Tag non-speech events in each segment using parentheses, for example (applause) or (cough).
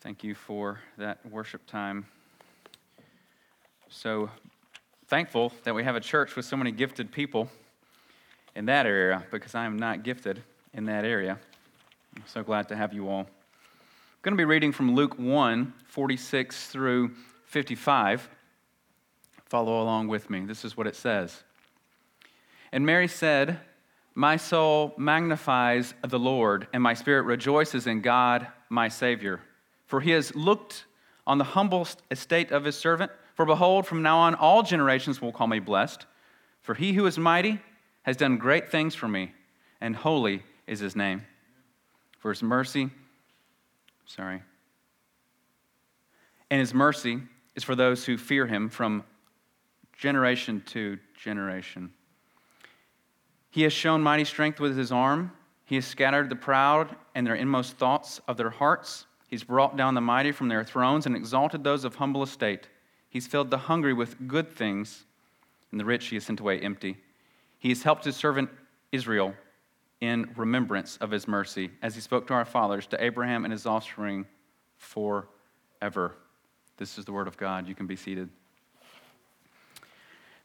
Thank you for that worship time. So thankful that we have a church with so many gifted people in that area because I am not gifted in that area. I'm so glad to have you all. I'm going to be reading from Luke 1 46 through 55. Follow along with me. This is what it says. And Mary said, My soul magnifies the Lord, and my spirit rejoices in God, my Savior for he has looked on the humble estate of his servant. For behold, from now on all generations will call me blessed. For he who is mighty has done great things for me, and holy is his name. For his mercy, sorry, and his mercy is for those who fear him from generation to generation. He has shown mighty strength with his arm. He has scattered the proud and their inmost thoughts of their hearts. He's brought down the mighty from their thrones and exalted those of humble estate. He's filled the hungry with good things, and the rich he has sent away empty. He has helped his servant Israel in remembrance of his mercy, as he spoke to our fathers, to Abraham and his offspring forever. This is the word of God. You can be seated.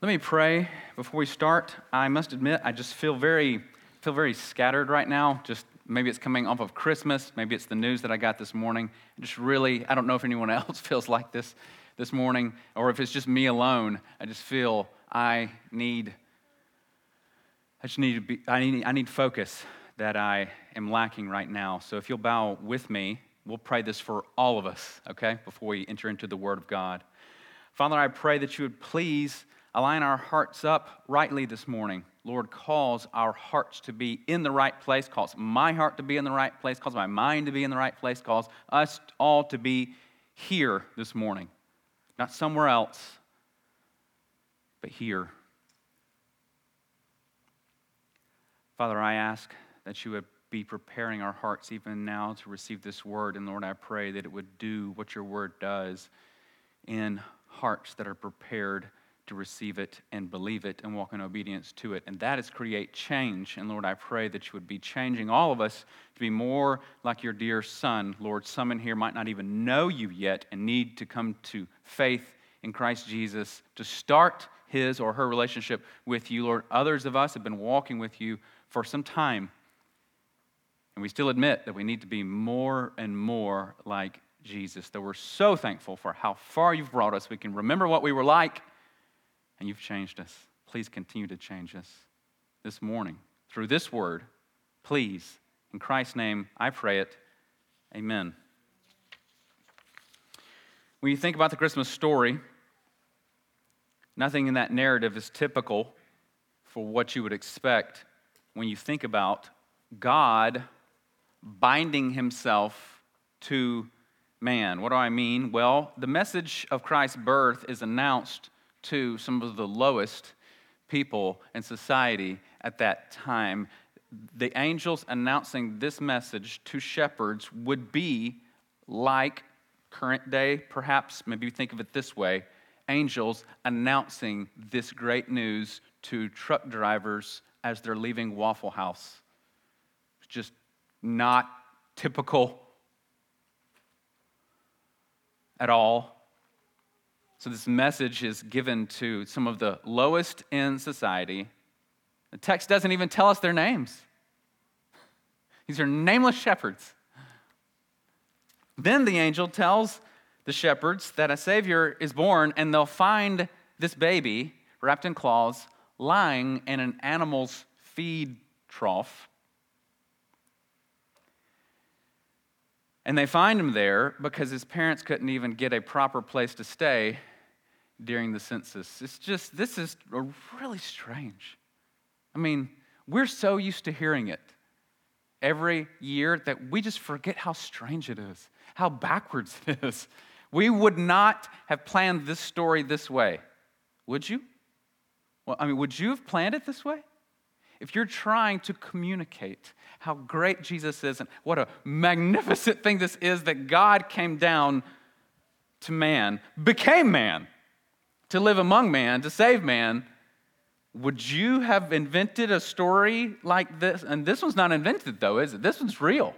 Let me pray before we start. I must admit, I just feel very, feel very scattered right now, just Maybe it's coming off of Christmas. Maybe it's the news that I got this morning. Just really, I don't know if anyone (laughs) else feels like this this morning or if it's just me alone. I just feel I need, I just need to be, I need, I need focus that I am lacking right now. So if you'll bow with me, we'll pray this for all of us, okay, before we enter into the Word of God. Father, I pray that you would please align our hearts up rightly this morning. Lord, calls our hearts to be in the right place, calls my heart to be in the right place, calls my mind to be in the right place, calls us all to be here this morning. Not somewhere else, but here. Father, I ask that you would be preparing our hearts even now to receive this word. And Lord, I pray that it would do what your word does in hearts that are prepared to receive it and believe it and walk in obedience to it. And that is create change. And Lord, I pray that you would be changing all of us to be more like your dear Son. Lord, some in here might not even know you yet and need to come to faith in Christ Jesus to start his or her relationship with you. Lord, others of us have been walking with you for some time. And we still admit that we need to be more and more like Jesus. That we're so thankful for how far you've brought us. We can remember what we were like and you've changed us. Please continue to change us this morning through this word. Please, in Christ's name, I pray it. Amen. When you think about the Christmas story, nothing in that narrative is typical for what you would expect when you think about God binding himself to man. What do I mean? Well, the message of Christ's birth is announced to some of the lowest people in society at that time. The angels announcing this message to shepherds would be like current day, perhaps, maybe think of it this way angels announcing this great news to truck drivers as they're leaving Waffle House. It's just not typical at all. So, this message is given to some of the lowest in society. The text doesn't even tell us their names, these are nameless shepherds. Then the angel tells the shepherds that a Savior is born, and they'll find this baby wrapped in cloths lying in an animal's feed trough. And they find him there because his parents couldn't even get a proper place to stay during the census. It's just, this is really strange. I mean, we're so used to hearing it every year that we just forget how strange it is, how backwards (laughs) it is. We would not have planned this story this way, would you? Well, I mean, would you have planned it this way? If you're trying to communicate how great Jesus is and what a magnificent thing this is that God came down to man, became man, to live among man, to save man, would you have invented a story like this? And this one's not invented, though, is it? This one's real.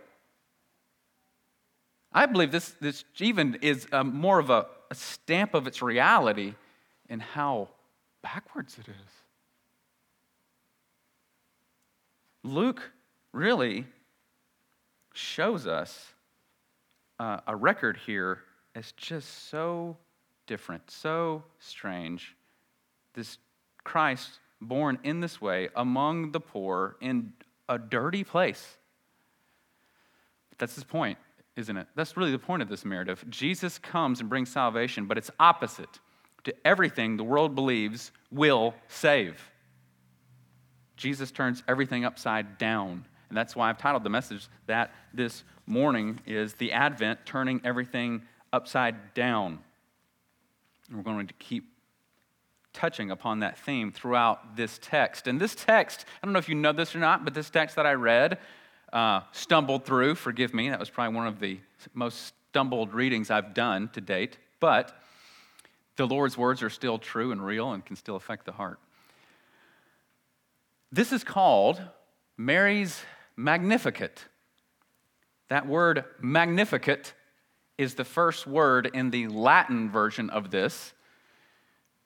I believe this, this even is a, more of a, a stamp of its reality in how backwards it is. Luke really shows us uh, a record here as just so different, so strange. This Christ born in this way among the poor in a dirty place. That's his point, isn't it? That's really the point of this narrative. Jesus comes and brings salvation, but it's opposite to everything the world believes will save. Jesus turns everything upside down. And that's why I've titled the message that this morning is the Advent turning everything upside down. We're going to keep touching upon that theme throughout this text. And this text, I don't know if you know this or not, but this text that I read, uh, stumbled through, forgive me, that was probably one of the most stumbled readings I've done to date. But the Lord's words are still true and real and can still affect the heart. This is called Mary's Magnificat. That word magnificat is the first word in the Latin version of this.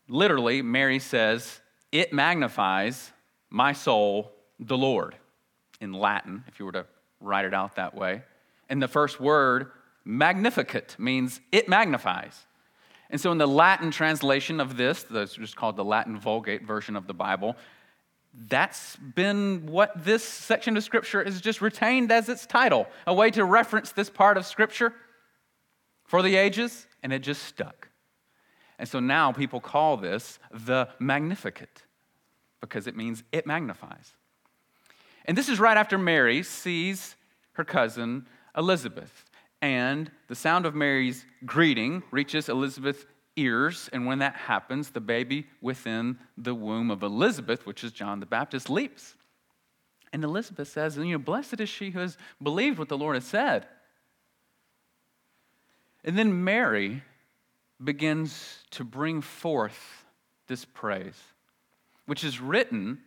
Literally, Mary says, It magnifies my soul, the Lord, in Latin, if you were to write it out that way. And the first word, magnificat, means it magnifies. And so, in the Latin translation of this, that's just called the Latin Vulgate version of the Bible, that's been what this section of Scripture is just retained as its title, a way to reference this part of Scripture for the ages, and it just stuck. And so now people call this the Magnificat because it means it magnifies. And this is right after Mary sees her cousin Elizabeth. And the sound of Mary's greeting reaches Elizabeth's ears, and when that happens, the baby within the womb of Elizabeth, which is John the Baptist, leaps. And Elizabeth says, you know, blessed is she who has believed what the Lord has said. And then Mary begins to bring forth this praise, which is written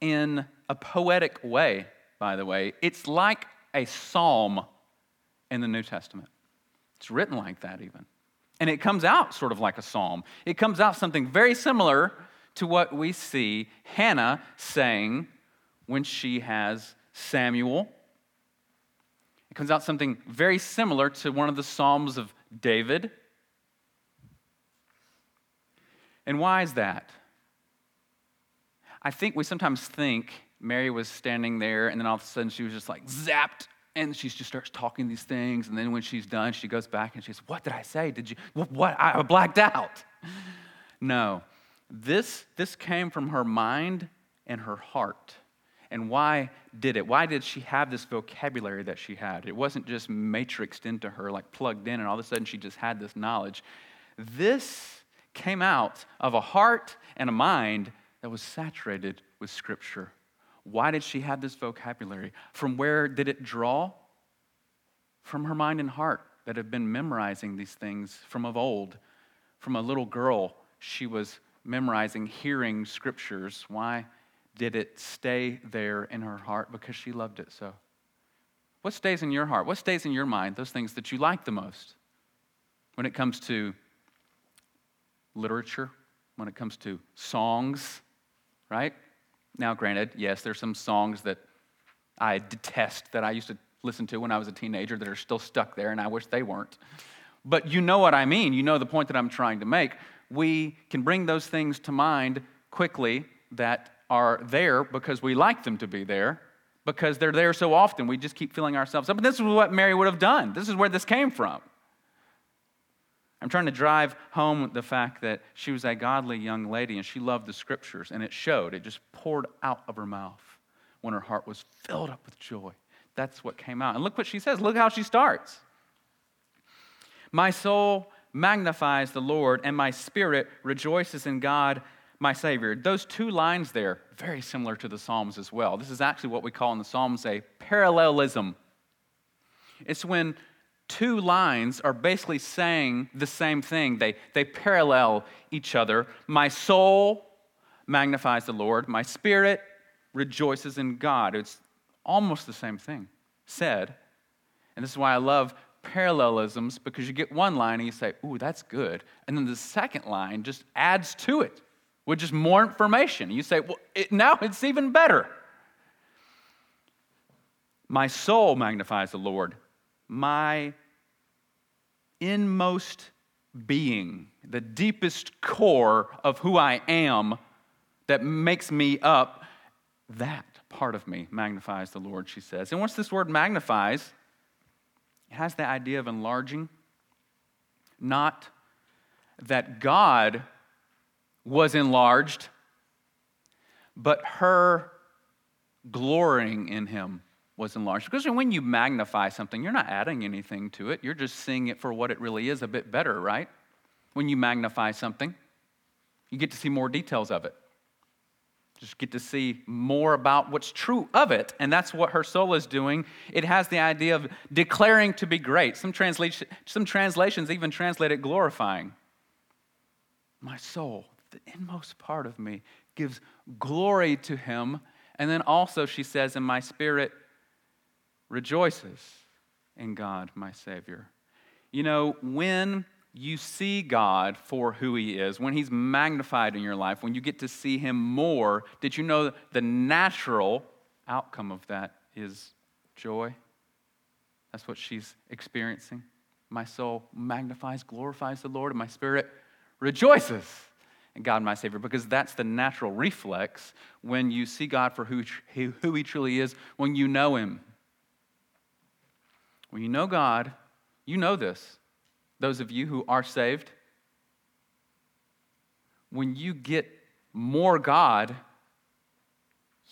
in a poetic way, by the way. It's like a psalm in the New Testament. It's written like that, even. And it comes out sort of like a psalm. It comes out something very similar to what we see Hannah saying when she has Samuel. It comes out something very similar to one of the Psalms of David. And why is that? I think we sometimes think Mary was standing there and then all of a sudden she was just like zapped and she just starts talking these things. And then when she's done, she goes back and she says, What did I say? Did you, what? I blacked out. (laughs) No. This, this came from her mind and her heart. And why did it? Why did she have this vocabulary that she had? It wasn't just matrixed into her, like plugged in, and all of a sudden she just had this knowledge. This came out of a heart and a mind that was saturated with Scripture. Why did she have this vocabulary? From where did it draw? From her mind and heart that have been memorizing these things from of old. From a little girl, she was memorizing, hearing scriptures. Why did it stay there in her heart? Because she loved it so. What stays in your heart? What stays in your mind? Those things that you like the most when it comes to literature, when it comes to songs, right? Now, granted, yes, there's some songs that I detest that I used to listen to when I was a teenager that are still stuck there, and I wish they weren't. But you know what I mean. You know the point that I'm trying to make. We can bring those things to mind quickly that are there because we like them to be there, because they're there so often. We just keep filling ourselves up. And this is what Mary would have done. This is where this came from. I'm trying to drive home the fact that she was a godly young lady and she loved the scriptures, and it showed. It just poured out of her mouth when her heart was filled up with joy. That's what came out. And look what she says. Look how she starts. My soul magnifies the Lord, and my spirit rejoices in God, my Savior. Those two lines there, very similar to the Psalms as well. This is actually what we call in the Psalms a parallelism. It's when two lines are basically saying the same thing. They, they parallel each other. My soul magnifies the Lord, my spirit rejoices in God. It's almost the same thing said. And this is why I love parallelisms because you get one line and you say, Ooh, that's good. And then the second line just adds to it with just more information. You say, Well, it, now it's even better. My soul magnifies the Lord. My inmost being, the deepest core of who I am that makes me up, that part of me magnifies the Lord, she says. And once this word magnifies, it has the idea of enlarging, not that God was enlarged, but her glorying in him was enlarged. Because when you magnify something, you're not adding anything to it, you're just seeing it for what it really is a bit better, right? When you magnify something, you get to see more details of it. Just get to see more about what's true of it. And that's what her soul is doing. It has the idea of declaring to be great. Some, some translations even translate it glorifying. My soul, the inmost part of me, gives glory to him. And then also, she says, in my spirit, rejoices in God, my Savior. You know, when you see God for who He is, when He's magnified in your life, when you get to see Him more, did you know the natural outcome of that is joy? That's what she's experiencing. My soul magnifies, glorifies the Lord, and my spirit rejoices God, my Savior, because that's the natural reflex when you see God for who, who He truly is, when you know Him. When you know God, you know this. Those of you who are saved, when you get more God,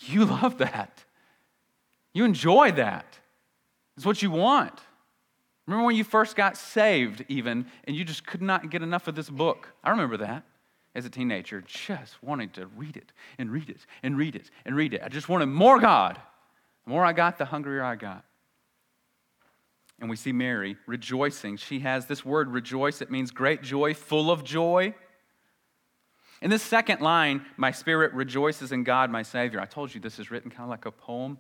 you (laughs) love that. You enjoy that. It's what you want. Remember when you first got saved, even, and you just could not get enough of this book? I remember that as a teenager, just wanting to read it and read it and read it and read it. I just wanted more God. The more I got, the hungrier I got. And we see Mary rejoicing. She has this word rejoice, it means great joy, full of joy. In this second line, my spirit rejoices in God, my Savior. I told you this is written kind of like a poem.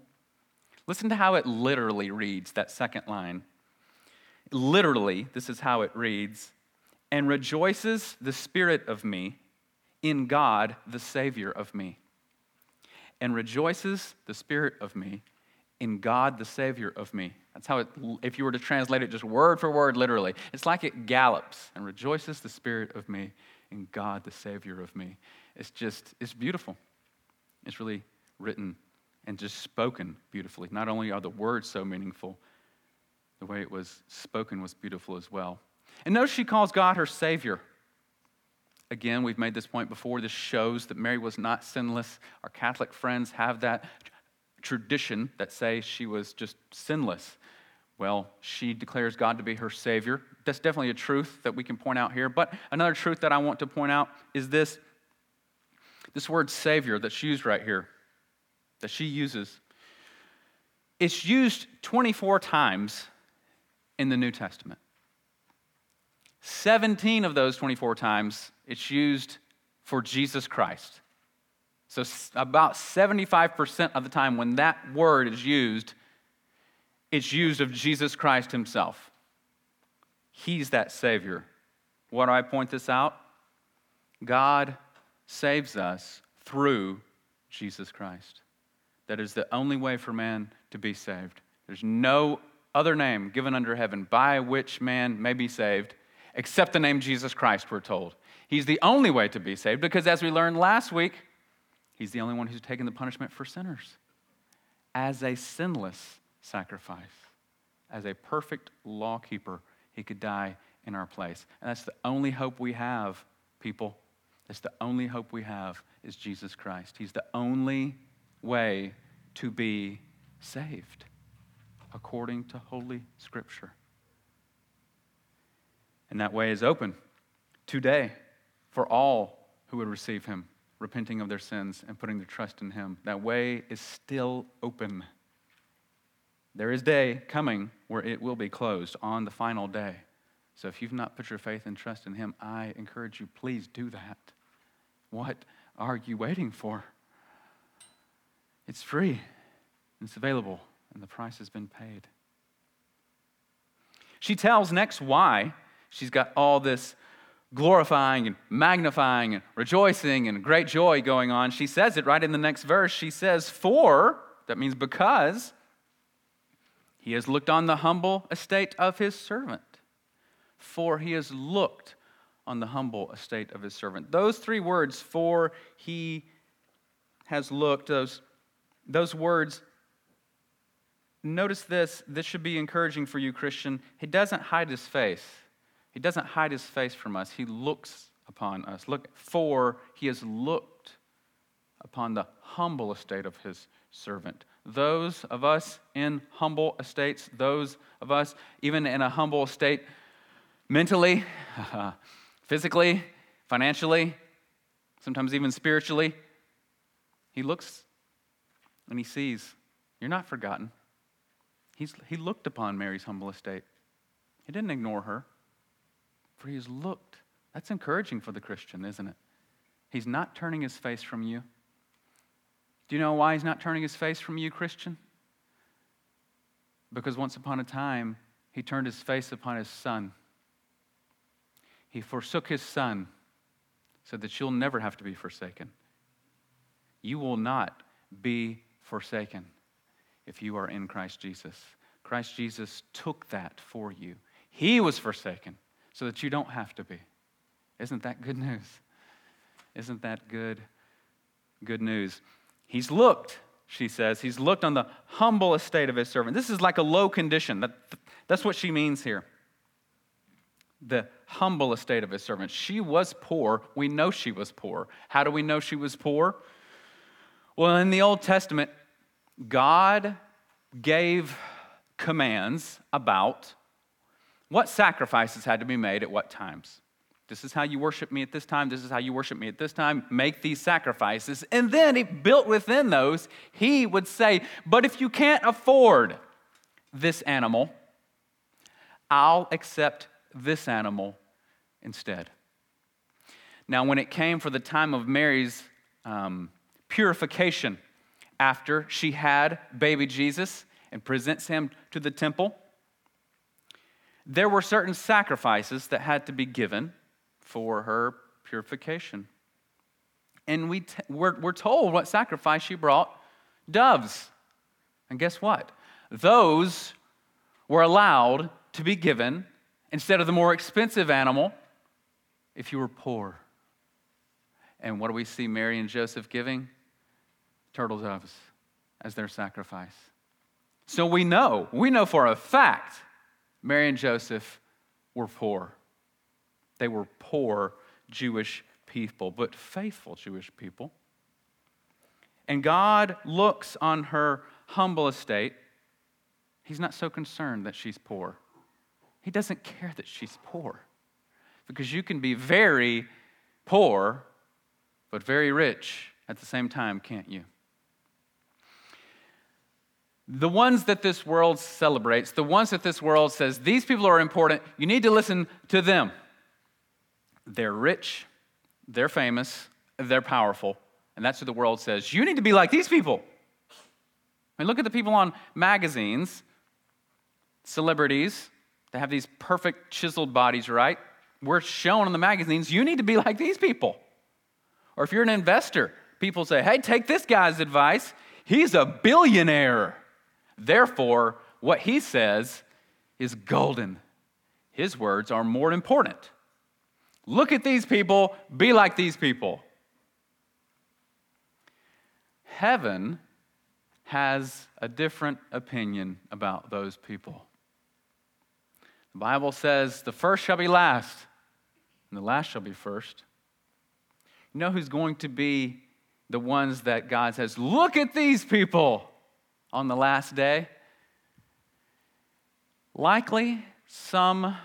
Listen to how it literally reads, that second line. Literally, this is how it reads And rejoices the Spirit of me in God, the Savior of me. And rejoices the Spirit of me in God, the Savior of me. That's how it, if you were to translate it just word for word, literally, it's like it gallops and rejoices the Spirit of me in God, the Savior of me. It's just, it's beautiful. It's really written and just spoken beautifully. Not only are the words so meaningful, the way it was spoken was beautiful as well. And notice she calls God her Savior. Again, we've made this point before. This shows that Mary was not sinless. Our Catholic friends have that tradition that say she was just sinless. Well, she declares God to be her Savior. That's definitely a truth that we can point out here. But another truth that I want to point out is this this word Savior that's used right here, that she uses. It's used 24 times in the New Testament. 17 of those 24 times, it's used for Jesus Christ. So, about 75% of the time when that word is used, it's used of Jesus Christ himself. He's that Savior. Why do I point this out? God saves us through Jesus Christ. That is the only way for man to be saved. There's no other name given under heaven by which man may be saved except the name Jesus Christ, we're told. He's the only way to be saved because, as we learned last week, He's the only one who's taken the punishment for sinners as a sinless sacrifice. As a perfect law keeper, he could die in our place. And that's the only hope we have, people. That's the only hope we have is Jesus Christ. He's the only way to be saved according to Holy Scripture. And that way is open today for all who would receive him repenting of their sins and putting their trust in Him. That way is still open. There is day coming where it will be closed on the final day. So if you've not put your faith and trust in Him, I encourage you, please do that. What are you waiting for? It's free, it's available, and the price has been paid. She tells next why she's got all this glorifying and magnifying and rejoicing and great joy going on. She says it right in the next verse. She says, For, that means because, he has looked on the humble estate of his servant. For he has looked on the humble estate of his servant. Those three words, for he has looked, those, those words, notice this, this should be encouraging for you, Christian. He doesn't hide his face. He doesn't hide his face from us. He looks upon us. Look, for he has looked upon the humble estate of his servant. Those of us in humble estates, those of us even in a humble estate mentally, (laughs) physically, financially, sometimes even spiritually, he looks and he sees, You're not forgotten. He's, he looked upon Mary's humble estate. He didn't ignore her for he has looked. That's encouraging for the Christian, isn't it? He's not turning his face from you. Do you know why he's not turning his face from you, Christian? Because once upon a time, he turned his face upon his son. He forsook his son so that you'll never have to be forsaken. You will not be forsaken if you are in Christ Jesus. Christ Jesus took that for you. He was forsaken so that you don't have to be. Isn't that good news? Isn't that good? Good news. He's looked, she says. He's looked on the humble estate of his servant. This is like a low condition. That, that's what she means here. The humble estate of his servant. She was poor. We know she was poor. How do we know she was poor? Well, in the Old Testament, God gave commands about what sacrifices had to be made at what times. This is how you worship me at this time. This is how you worship me at this time. Make these sacrifices. And then he built within those, he would say, But if you can't afford this animal, I'll accept this animal instead. Now, when it came for the time of Mary's um, purification, after she had baby Jesus and presents him to the temple, there were certain sacrifices that had to be given for her purification. And we t- we're, we're told what sacrifice she brought doves. And guess what? Those were allowed to be given instead of the more expensive animal if you were poor. And what do we see Mary and Joseph giving? Turtle doves as their sacrifice. So we know, we know for a fact Mary and Joseph were poor. They were poor Jewish people, but faithful Jewish people. And God looks on her humble estate. He's not so concerned that she's poor. He doesn't care that she's poor. Because you can be very poor, but very rich at the same time, can't you? The ones that this world celebrates, the ones that this world says, these people are important, you need to listen to them. They're rich, they're famous, they're powerful, and that's what the world says. You need to be like these people. I mean, look at the people on magazines, celebrities, they have these perfect chiseled bodies, right? We're shown in the magazines, you need to be like these people. Or if you're an investor, people say, hey, take this guy's advice. He's a billionaire. Therefore, what he says is golden. His words are more important. Look at these people, be like these people. Heaven has a different opinion about those people. The Bible says, the first shall be last, and the last shall be first. You know who's going to be the ones that God says, Look at these people on the last day? Likely some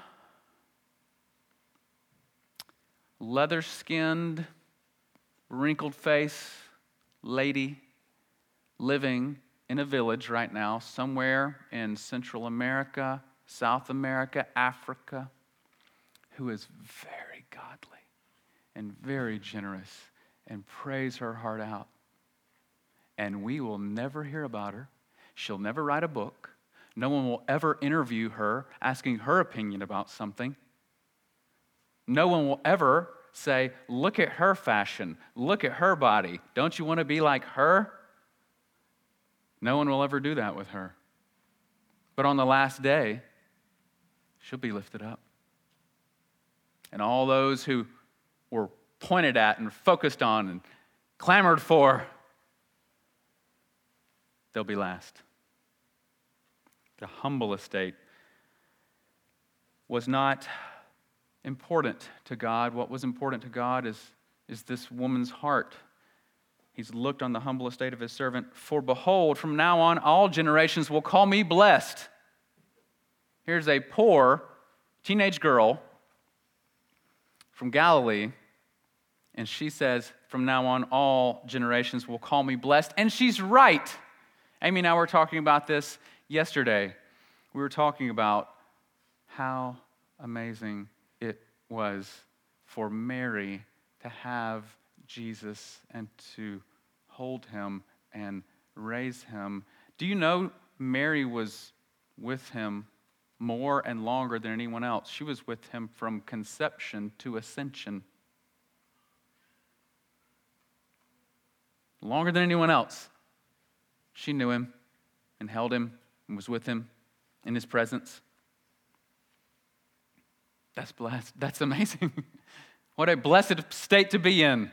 leather skinned, wrinkled face lady living in a village right now, somewhere in Central America, South America, Africa, who is very godly and very generous and prays her heart out. And we will never hear about her She'll never write a book. No one will ever interview her asking her opinion about something. No one will ever say, Look at her fashion, look at her body. Don't you want to be like her? No one will ever do that with her. But on the last day, she'll be lifted up. And all those who were pointed at and focused on and clamored for, they'll be last. The humble estate was not important to God. What was important to God is, is this woman's heart. He's looked on the humble estate of his servant. For behold, from now on, all generations will call me blessed. Here's a poor teenage girl from Galilee, and she says, From now on, all generations will call me blessed. And she's right. Amy and I were talking about this yesterday. We were talking about how amazing it was for Mary to have Jesus and to hold him and raise him. Do you know Mary was with him more and longer than anyone else? She was with him from conception to ascension. Longer than anyone else. She knew him and held him and was with him in his presence. That's blessed. That's amazing. (laughs) what a blessed state to be in.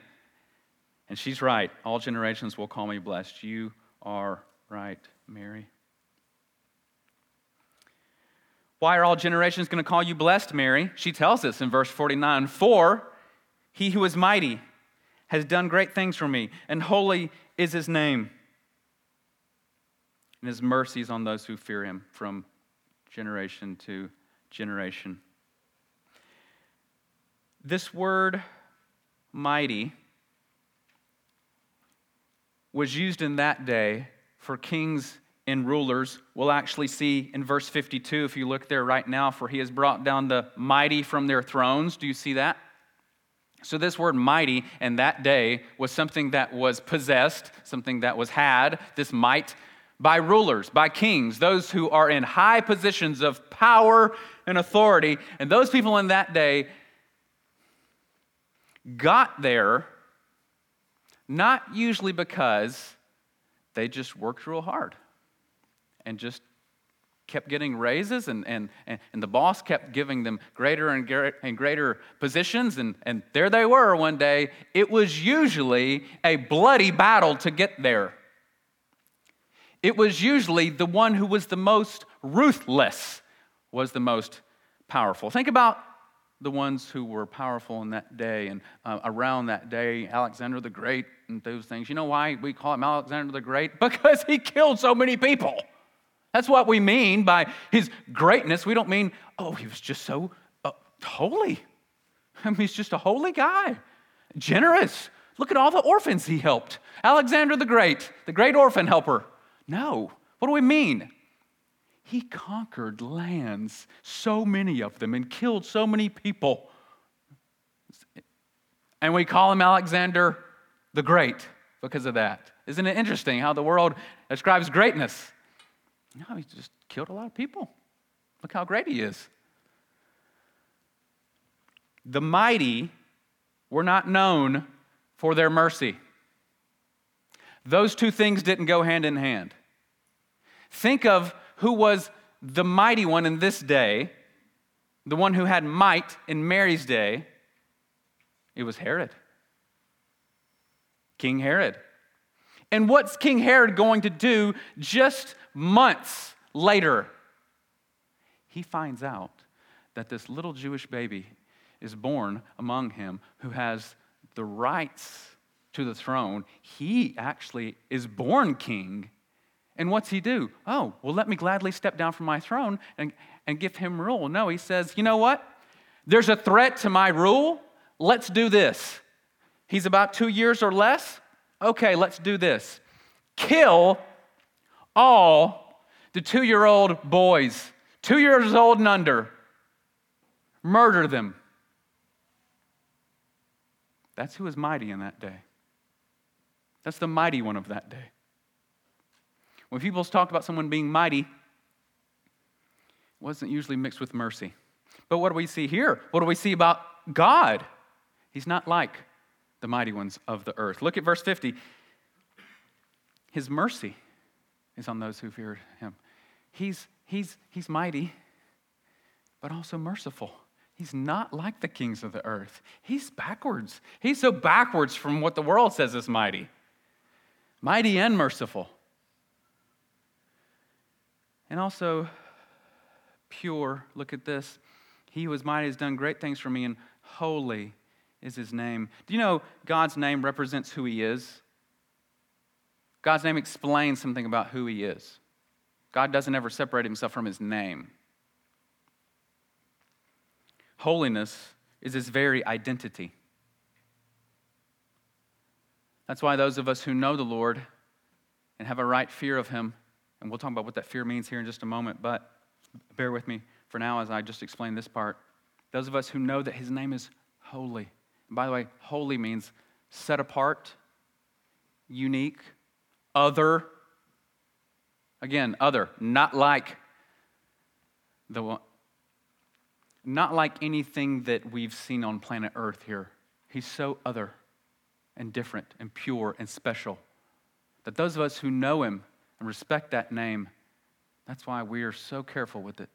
And she's right. All generations will call me blessed. You are right, Mary. Why are all generations going to call you blessed, Mary? She tells us in verse 49 For he who is mighty has done great things for me, and holy is his name. And his mercies on those who fear him from generation to generation. This word, mighty, was used in that day for kings and rulers. We'll actually see in verse 52, if you look there right now, for he has brought down the mighty from their thrones. Do you see that? So, this word mighty in that day was something that was possessed, something that was had, this might, by rulers, by kings, those who are in high positions of power and authority. And those people in that day got there not usually because they just worked real hard and just kept getting raises and, and, and, the boss kept giving them greater and greater, and greater positions and, and there they were one day it was usually a bloody battle to get there it was usually the one who was the most ruthless was the most powerful think about the ones who were powerful in that day and uh, around that day, Alexander the Great and those things. You know why we call him Alexander the Great? (laughs) Because he killed so many people. That's what we mean by his greatness. We don't mean, oh, he was just so uh, holy. I mean, he's just a holy guy, generous. Look at all the orphans he helped. Alexander the Great, the great orphan helper. No. What do we mean? He conquered lands, so many of them, and killed so many people. And we call him Alexander the Great because of that. Isn't it interesting how the world describes greatness? No, he just killed a lot of people. Look how great he is. The mighty were not known for their mercy. Those two things didn't go hand in hand. Think of who was the mighty one in this day, the one who had might in Mary's day, it was Herod. King Herod. And what's King Herod going to do just months later? He finds out that this little Jewish baby is born among him who has the rights to the throne. He actually is born king and what's he do? Oh, well, let me gladly step down from my throne and, and give him rule. No, he says, you know what? There's a threat to my rule. Let's do this. He's about two years or less. Okay, let's do this. Kill all the two year old boys, two years old and under. Murder them. That's who was mighty in that day. That's the mighty one of that day. When people talk about someone being mighty, it wasn't usually mixed with mercy. But what do we see here? What do we see about God? He's not like the mighty ones of the earth. Look at verse 50. His mercy is on those who fear him. He's, he's, he's mighty, but also merciful. He's not like the kings of the earth. He's backwards. He's so backwards from what the world says is mighty. Mighty and merciful. And also pure. Look at this. He who is mighty has done great things for me, and holy is his name. Do you know God's name represents who he is? God's name explains something about who he is. God doesn't ever separate himself from his name. Holiness is his very identity. That's why those of us who know the Lord and have a right fear of him, and we'll talk about what that fear means here in just a moment, but bear with me for now as I just explain this part. Those of us who know that his name is holy. And by the way, holy means set apart, unique, other. Again, other, not like the one, not like anything that we've seen on planet Earth here. He's so other and different and pure and special that those of us who know him and respect that name, that's why we are so careful with it.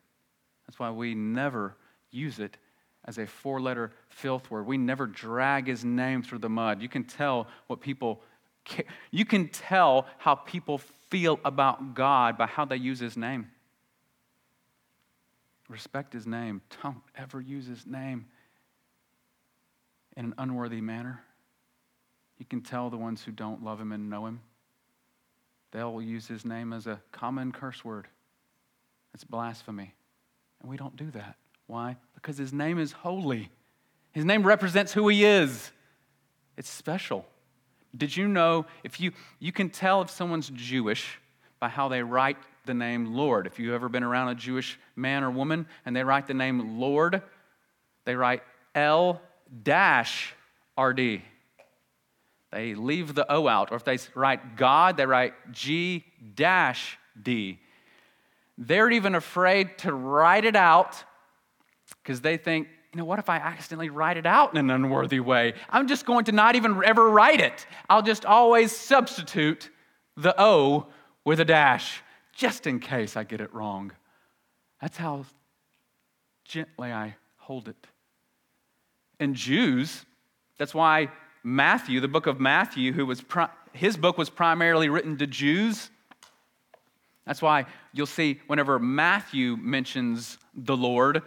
That's why we never use it as a four letter filth word. We never drag his name through the mud. You can tell what people you can tell how people feel about God by how they use his name. Respect his name. Don't ever use his name in an unworthy manner. You can tell the ones who don't love him and know him. They'll use his name as a common curse word. It's blasphemy. And we don't do that. Why? Because his name is holy. His name represents who he is. It's special. Did you know if you you can tell if someone's Jewish by how they write the name Lord. If you've ever been around a Jewish man or woman and they write the name Lord, they write L dash RD. They leave the O out. Or if they write God, they write G dash D. They're even afraid to write it out because they think, you know, what if I accidentally write it out in an unworthy way? I'm just going to not even ever write it. I'll just always substitute the O with a dash, just in case I get it wrong. That's how gently I hold it. And Jews, that's why Matthew, the book of Matthew, who was his book was primarily written to Jews. That's why you'll see whenever Matthew mentions the Lord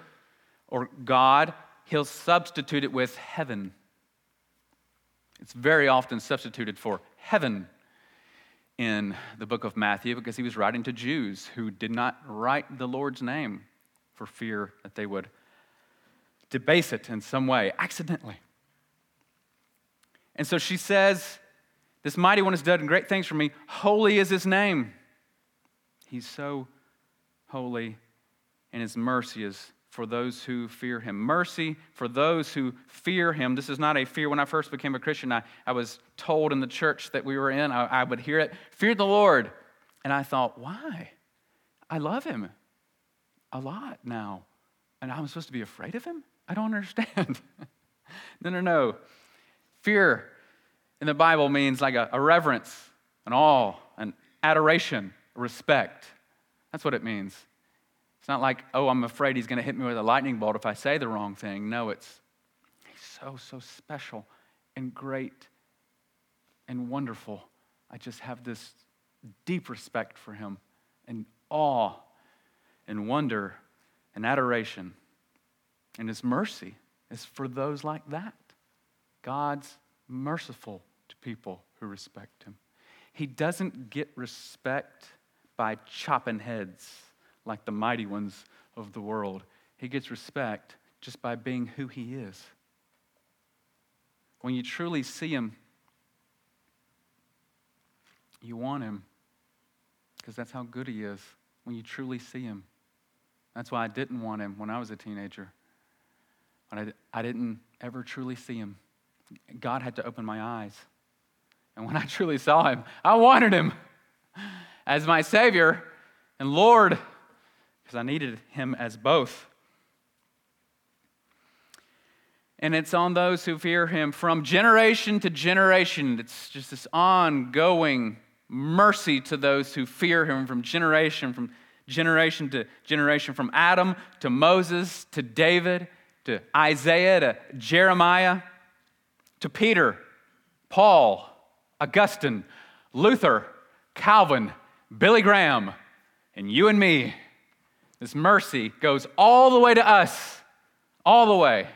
or God, he'll substitute it with heaven. It's very often substituted for heaven in the book of Matthew because he was writing to Jews who did not write the Lord's name for fear that they would debase it in some way, accidentally. And so she says, This mighty one has done great things for me. Holy is his name. He's so holy, and his mercy is for those who fear him. Mercy for those who fear him. This is not a fear. When I first became a Christian, I, I was told in the church that we were in, I, I would hear it, fear the Lord. And I thought, why? I love him a lot now. And I'm supposed to be afraid of him? I don't (laughs) understand. no, no, no. Fear in the Bible means like a, a reverence, an awe, an adoration respect. That's what it means. It's not like, oh, I'm afraid he's going to hit me with a lightning bolt if I say the wrong thing. No, it's he's so, so special and great and wonderful. I just have this deep respect for him and awe and wonder and adoration. And his mercy is for those like that. God's merciful to people who respect him. He doesn't get respect by chopping heads like the mighty ones of the world. He gets respect just by being who he is. When you truly see him, you want him because that's how good he is when you truly see him. That's why I didn't want him when I was a teenager. When I, I didn't ever truly see him. God had to open my eyes. And when I truly saw him, I wanted him as my Savior and Lord, because I needed him as both. And it's on those who fear him from generation to generation. It's just this ongoing mercy to those who fear him from generation from generation to generation from Adam to Moses to David to Isaiah to Jeremiah to Peter, Paul, Augustine, Luther, Calvin, Billy Graham, and you and me. This mercy goes all the way to us, all the way.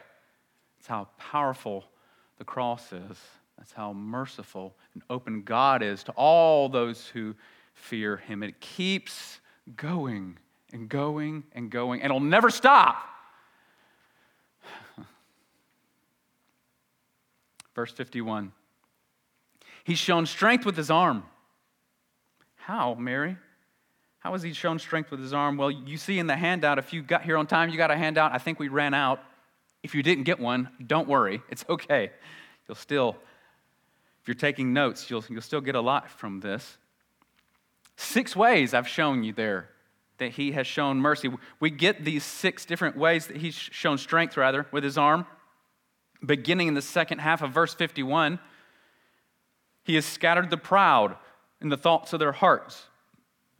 That's how powerful the cross is. That's how merciful and open God is to all those who fear Him. It keeps going and going and going, and it'll never stop. (laughs) Verse 51 He's shown strength with His arm. How, Mary? How has He shown strength with His arm? Well, you see in the handout, if you got here on time, you got a handout. I think we ran out. If you didn't get one, don't worry, (laughs) it's okay. You'll still if you're taking notes, you'll, you'll still get a lot from this. Six ways I've shown you there that he has shown mercy. We get these six different ways that he's shown strength, rather, with his arm. Beginning in the second half of verse 51, he has scattered the proud in the thoughts of their hearts.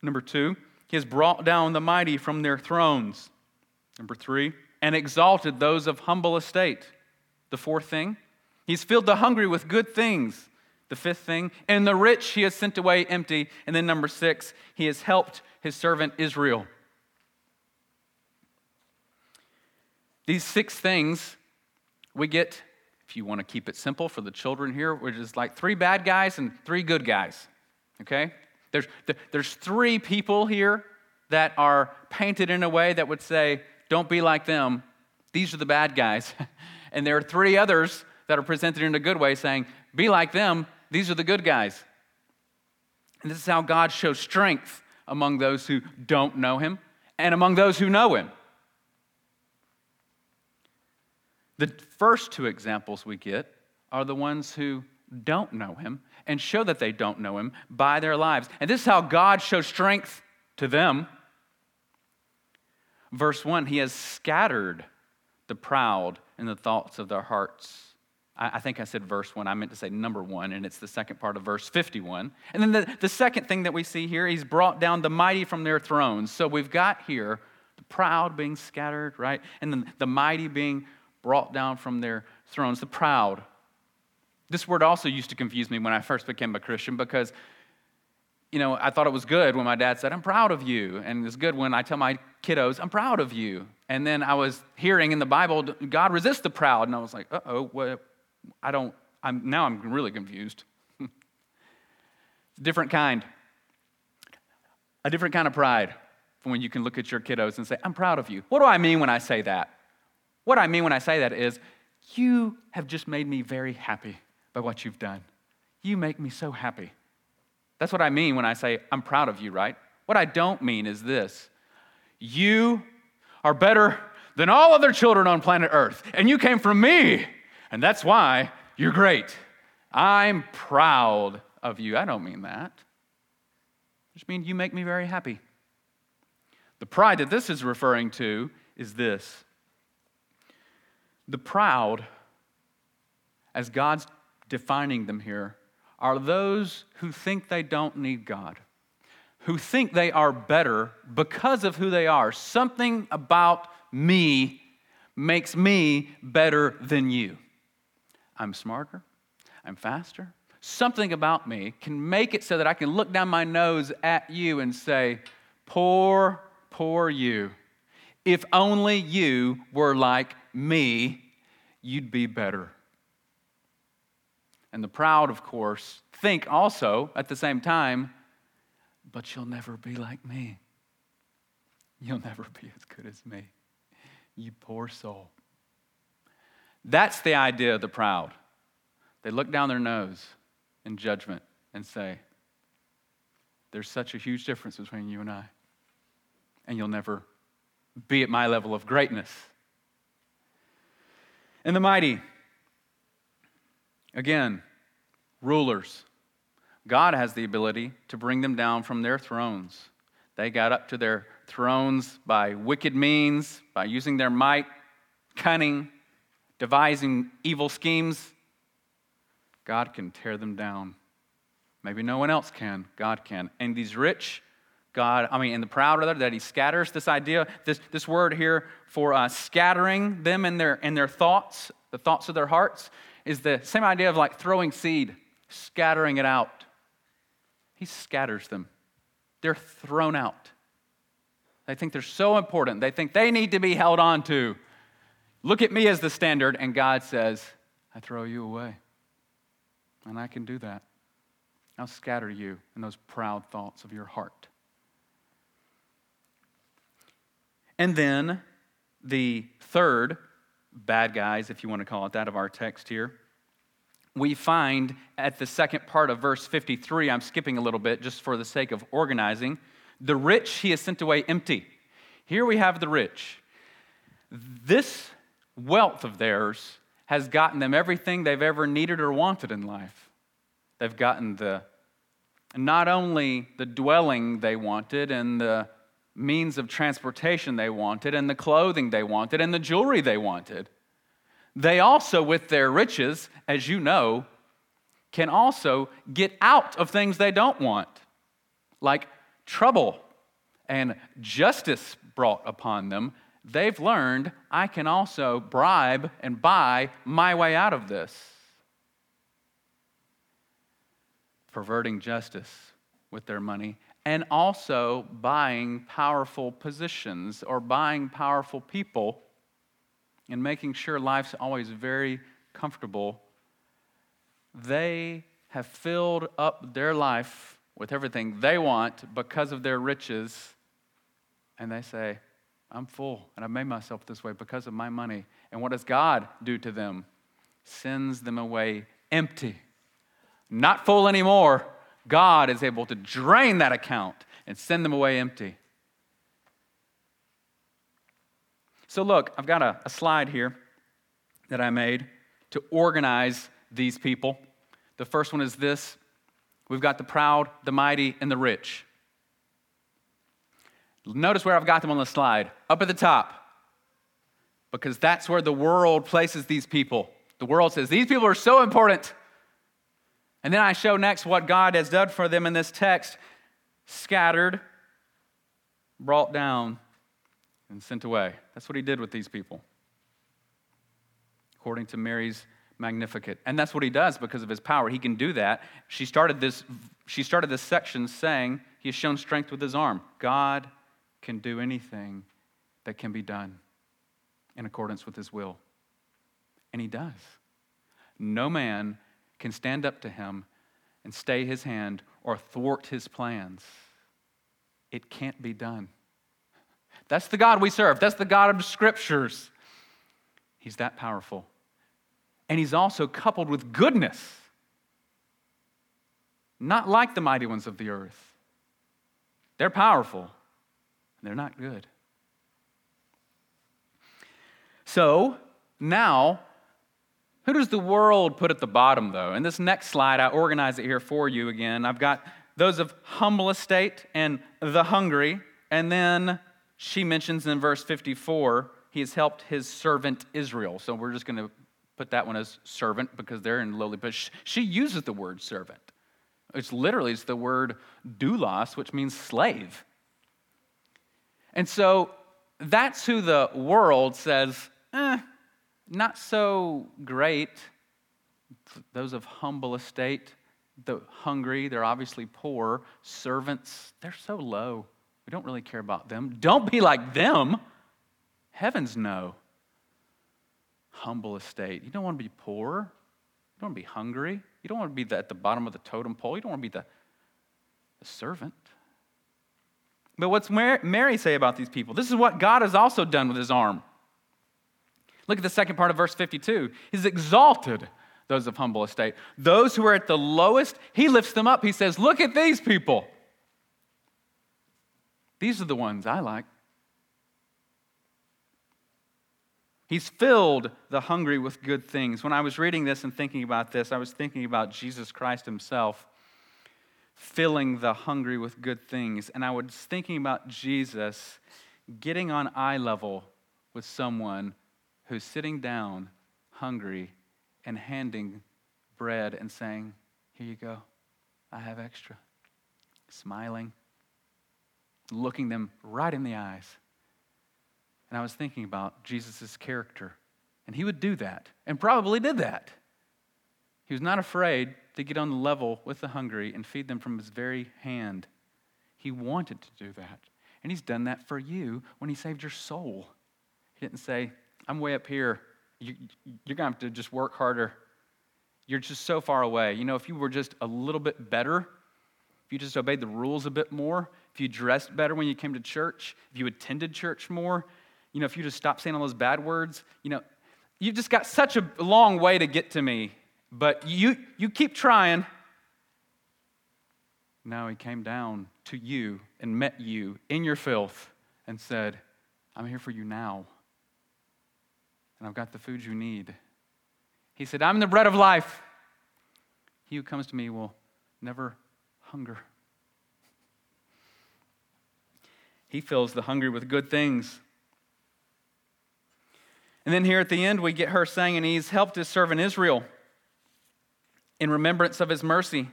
Number two, he has brought down the mighty from their thrones. Number three, and exalted those of humble estate. The fourth thing, he's filled the hungry with good things. The fifth thing, and the rich he has sent away empty. And then number six, he has helped his servant Israel. These six things we get, if you want to keep it simple for the children here, which is like three bad guys and three good guys. Okay? There's, there's three people here that are painted in a way that would say, don't be like them. These are the bad guys. (laughs) and there are three others that are presented in a good way saying, be like them. These are the good guys. And this is how God shows strength among those who don't know him and among those who know him. The first two examples we get are the ones who don't know him and show that they don't know him by their lives. And this is how God shows strength to them. Verse 1 He has scattered the proud in the thoughts of their hearts. I think I said verse one. I meant to say number one, and it's the second part of verse 51. And then the, the second thing that we see here, he's brought down the mighty from their thrones. So we've got here the proud being scattered, right? And then the mighty being brought down from their thrones. The proud. This word also used to confuse me when I first became a Christian because, you know, I thought it was good when my dad said, I'm proud of you. And it's good when I tell my kiddos, I'm proud of you. And then I was hearing in the Bible, God resists the proud. And I was like, uh oh, what? I don't, I'm, now I'm really confused. (laughs) It's a different kind. A different kind of pride from when you can look at your kiddos and say, I'm proud of you. What do I mean when I say that? What I mean when I say that is, you have just made me very happy by what you've done. You make me so happy. That's what I mean when I say, I'm proud of you, right? What I don't mean is this you are better than all other children on planet Earth, and you came from me. And that's why you're great. I'm proud of you. I don't mean that. I just mean you make me very happy. The pride that this is referring to is this the proud, as God's defining them here, are those who think they don't need God, who think they are better because of who they are. Something about me makes me better than you. I'm smarter, I'm faster. Something about me can make it so that I can look down my nose at you and say, Poor, poor you. If only you were like me, you'd be better. And the proud, of course, think also at the same time, but you'll never be like me. You'll never be as good as me. You poor soul. That's the idea of the proud. They look down their nose in judgment and say, There's such a huge difference between you and I, and you'll never be at my level of greatness. And the mighty, again, rulers. God has the ability to bring them down from their thrones. They got up to their thrones by wicked means, by using their might, cunning, devising evil schemes. God can tear them down. Maybe no one else can. God can. And these rich, God, I mean, and the proud, rather, that He scatters this idea, this, this word here for uh, scattering them in their, in their thoughts, the thoughts of their hearts, is the same idea of like throwing seed, scattering it out. He scatters them, they're thrown out. They think they're so important. They think they need to be held on to. Look at me as the standard, and God says, I throw you away. And I can do that. I'll scatter you in those proud thoughts of your heart. And then the third bad guys, if you want to call it that, of our text here, we find at the second part of verse 53, I'm skipping a little bit just for the sake of organizing. The rich he has sent away empty. Here we have the rich. This wealth of theirs has gotten them everything they've ever needed or wanted in life. They've gotten the not only the dwelling they wanted and the means of transportation they wanted and the clothing they wanted and the jewelry they wanted. They also, with their riches, as you know, can also get out of things they don't want, like trouble and justice brought upon them. They've learned I can also bribe and buy my way out of this. Perverting justice with their money and also buying powerful positions or buying powerful people and making sure life's always very comfortable, they have filled up their life with everything they want because of their riches. And they say, I'm full and I've made myself this way because of my money. And what does God do to them? Sends them away empty, not full anymore God is able to drain that account and send them away empty. So, look, I've got a, a slide here that I made to organize these people. The first one is this we've got the proud, the mighty, and the rich. Notice where I've got them on the slide up at the top, because that's where the world places these people. The world says, These people are so important. And then I show next what God has done for them in this text scattered, brought down, and sent away. That's what he did with these people, according to Mary's Magnificat. And that's what he does because of his power. He can do that. She started this, she started this section saying he has shown strength with his arm. God can do anything that can be done in accordance with his will. And he does. No man can stand up to him and stay his hand or thwart his plans. It can't be done. That's the God we serve. That's the God of the scriptures. He's that powerful. And he's also coupled with goodness. Not like the mighty ones of the earth. They're powerful, and they're not good. So now who does the world put at the bottom, though? In this next slide, I organize it here for you again. I've got those of humble estate and the hungry. And then she mentions in verse 54, he has helped his servant Israel. So we're just going to put that one as servant because they're in lowly. But she uses the word servant. It's literally it's the word doulos, which means slave. And so that's who the world says, eh, not so great. Those of humble estate, the hungry, they're obviously poor. Servants, they're so low. We don't really care about them. Don't be like them. Heavens, no. Humble estate. You don't want to be poor. You don't want to be hungry. You don't want to be the, at the bottom of the totem pole. You don't want to be the, the servant. But what's Mary say about these people? This is what God has also done with his arm. Look at the second part of verse 52. He's exalted those of humble estate. Those who are at the lowest, he lifts them up. He says, Look at these people. These are the ones I like. He's filled the hungry with good things. When I was reading this and thinking about this, I was thinking about Jesus Christ himself. filling the hungry with good things. And I was thinking about Jesus getting on eye level with someone who's sitting down hungry and handing bread and saying, Here you go, I have extra. Smiling, looking them right in the eyes. And I was thinking about Jesus' character. And he would do that, and probably did that. He was not afraid to get on the level with the hungry and feed them from his very hand. He wanted to do that. And he's done that for you when he saved your soul. He didn't say, I'm way up here. You, are going to have to just work harder. You're just so far away. You know, if you were just a little bit better, if you just obeyed the rules a bit more, if you dressed better when you came to church, if you attended church more, you know, if you just stopped saying all those bad words, you know, you've just got such a long way to get to me, but you, you keep trying. Now he came down to you and met you in your filth and said, I'm here for you now. And I've got the food you need. He said, I'm the bread of life. He who comes to me will never hunger. He fills the hungry with good things. And then here at the end, we get her saying, and he's helped his servant Israel in remembrance of his mercy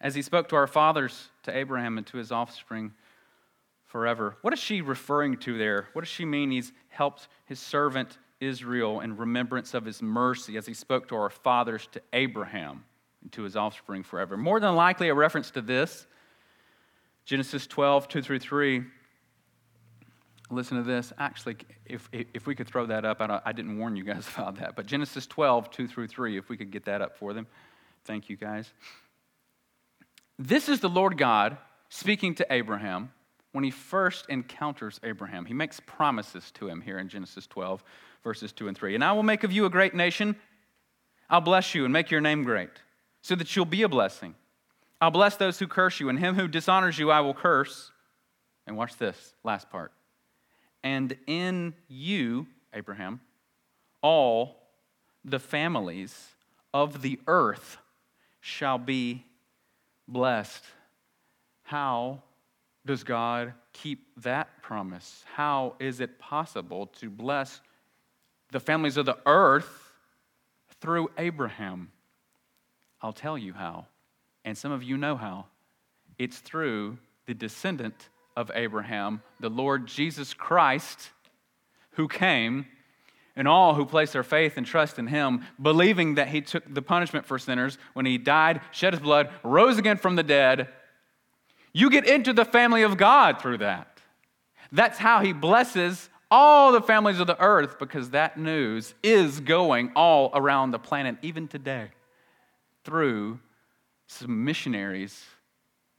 as he spoke to our fathers, to Abraham, and to his offspring forever. What is she referring to there? What does she mean he's helped his servant Israel in remembrance of his mercy as he spoke to our fathers, to Abraham, and to his offspring forever? More than likely, a reference to this Genesis 12, 2 through 3. Listen to this. Actually, if, if we could throw that up, I, I didn't warn you guys (laughs) about that, but Genesis 12, 2 through 3, if we could get that up for them. Thank you, guys. This is the Lord God speaking to Abraham when he first encounters Abraham. He makes promises to him here in Genesis 12, verses 2 and 3. And I will make of you a great nation. I'll bless you and make your name great, so that you'll be a blessing. I'll bless those who curse you, and him who dishonors you I will curse. And watch this last part. And in you, Abraham, all the families of the earth shall be blessed. How does God keep that promise? How is it possible to bless the families of the earth through Abraham? I'll tell you how, and some of you know how. It's through the descendant of Abraham, the Lord Jesus Christ, who came and all who place their faith and trust in him, believing that he took the punishment for sinners when he died, shed his blood, rose again from the dead, you get into the family of God through that. That's how he blesses all the families of the earth because that news is going all around the planet, even today, through some missionaries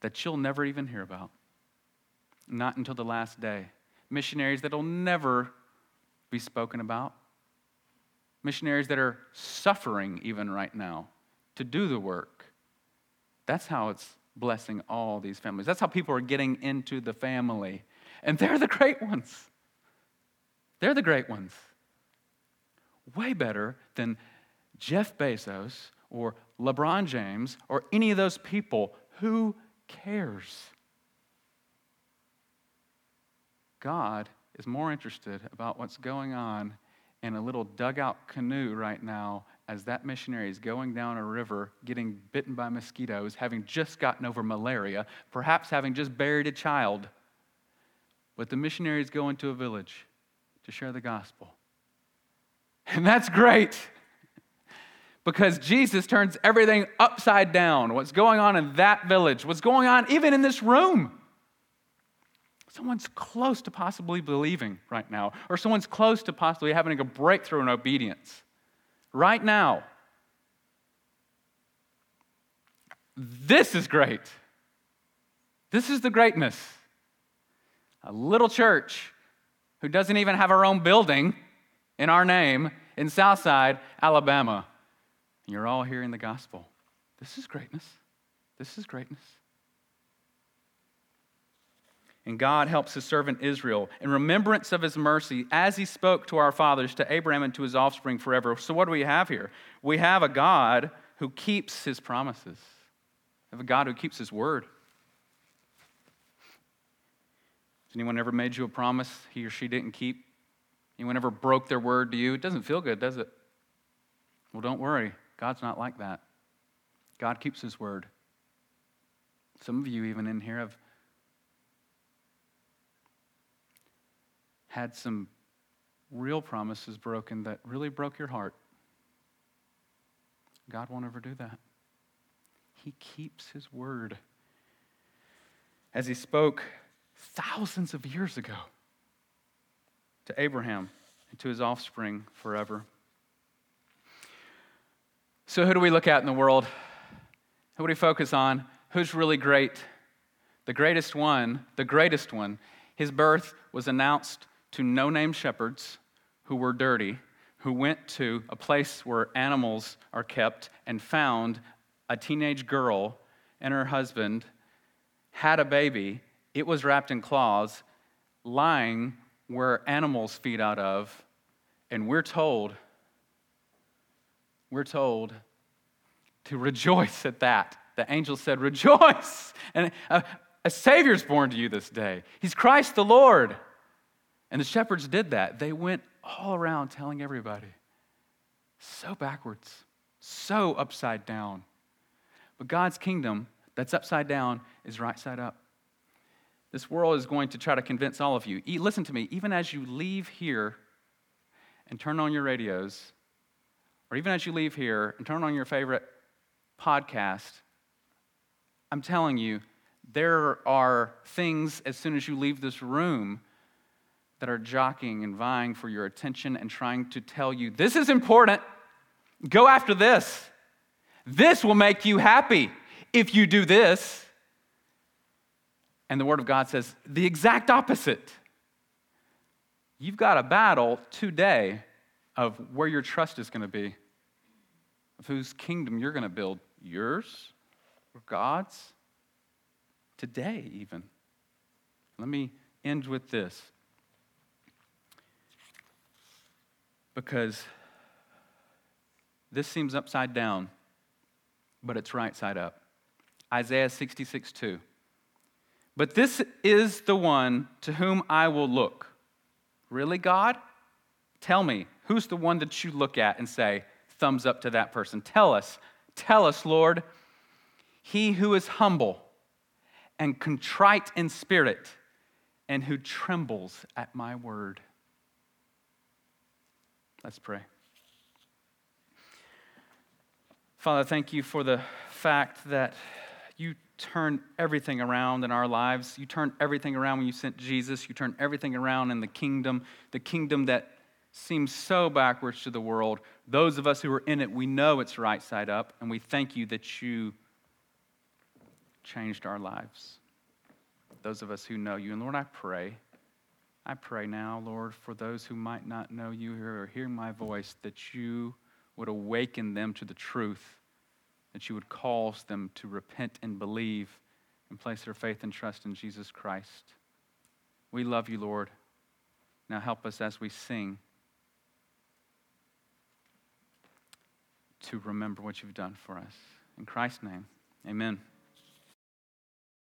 that you'll never even hear about. Not until the last day. Missionaries that'll never be spoken about missionaries that are suffering even right now to do the work. That's how it's blessing all these families. That's how people are getting into the family. And they're the great ones. They're the great ones. Way better than Jeff Bezos or LeBron James or any of those people. Who cares? God is more interested about what's going on in a little dugout canoe right now as that missionary is going down a river, getting bitten by mosquitoes, having just gotten over malaria, perhaps having just buried a child. But the missionary is going to a village to share the gospel. And that's great because Jesus turns everything upside down. What's going on in that village, what's going on even in this room someone's close to possibly believing right now, or someone's close to possibly having a breakthrough in obedience right now. This is great. This is the greatness. A little church who doesn't even have our own building in our name in Southside, Alabama. And you're all hearing the gospel. This is greatness. This is greatness. And God helps his servant Israel in remembrance of his mercy as he spoke to our fathers, to Abraham, and to his offspring forever. So, what do we have here? We have a God who keeps his promises. have a God who keeps his word. Has anyone ever made you a promise he or she didn't keep? Anyone ever broke their word to you? It doesn't feel good, does it? Well, don't worry. God's not like that. God keeps his word. Some of you, even in here, have had some real promises broken that really broke your heart. God won't ever do that. He keeps his word. As he spoke thousands of years ago to Abraham and to his offspring forever. So, who do we look at in the world? Who do we focus on? Who's really great? The greatest one, the greatest one, his birth was announced to no name shepherds who were dirty, who went to a place where animals are kept and found a teenage girl and her husband, had a baby. It was wrapped in cloths, lying where animals feed out of. And we're told, we're told to rejoice at that. The angel said, Rejoice! (laughs) And a, a Savior's born to you this day. He's Christ the Lord. And the shepherds did that. They went all around telling everybody. So backwards, so upside down. But God's kingdom that's upside down is right side up. This world is going to try to convince all of you. Listen to me, even as you leave here and turn on your radios, or even as you leave here and turn on your favorite podcast, I'm telling you, there are things as soon as you leave this room that are jockeying and vying for your attention and trying to tell you this is important. Go after this. This will make you happy if you do this. And the Word of God says the exact opposite. You've got a battle today of where your trust is going to be, of whose kingdom you're going to build yours or God's today, even. Let me end with this. Because this seems upside down, but it's right side up. Isaiah 66 2. But this is the one to whom I will look. Really, God? Tell me, who's the one that you look at and say, thumbs up to that person? Tell us. Tell us, Lord. He who is humble and contrite in spirit and who trembles at my word. Let's pray. Father, thank you for the fact that turned everything around in our lives. You turned everything around when you sent Jesus. You turned everything around in the kingdom, the kingdom that seems so backwards to the world. Those of us who are in it, we know it's right side up, and we thank you that you changed our lives. Those of us who know you. And Lord, I pray, I pray now, Lord, for those who might not know you here or hear my voice, that you would awaken them to the truth, that you would cause them to repent and believe and place their faith and trust in Jesus Christ. We love you, Lord. Now help us as we sing to remember what you've done for us. In Christ's name, amen.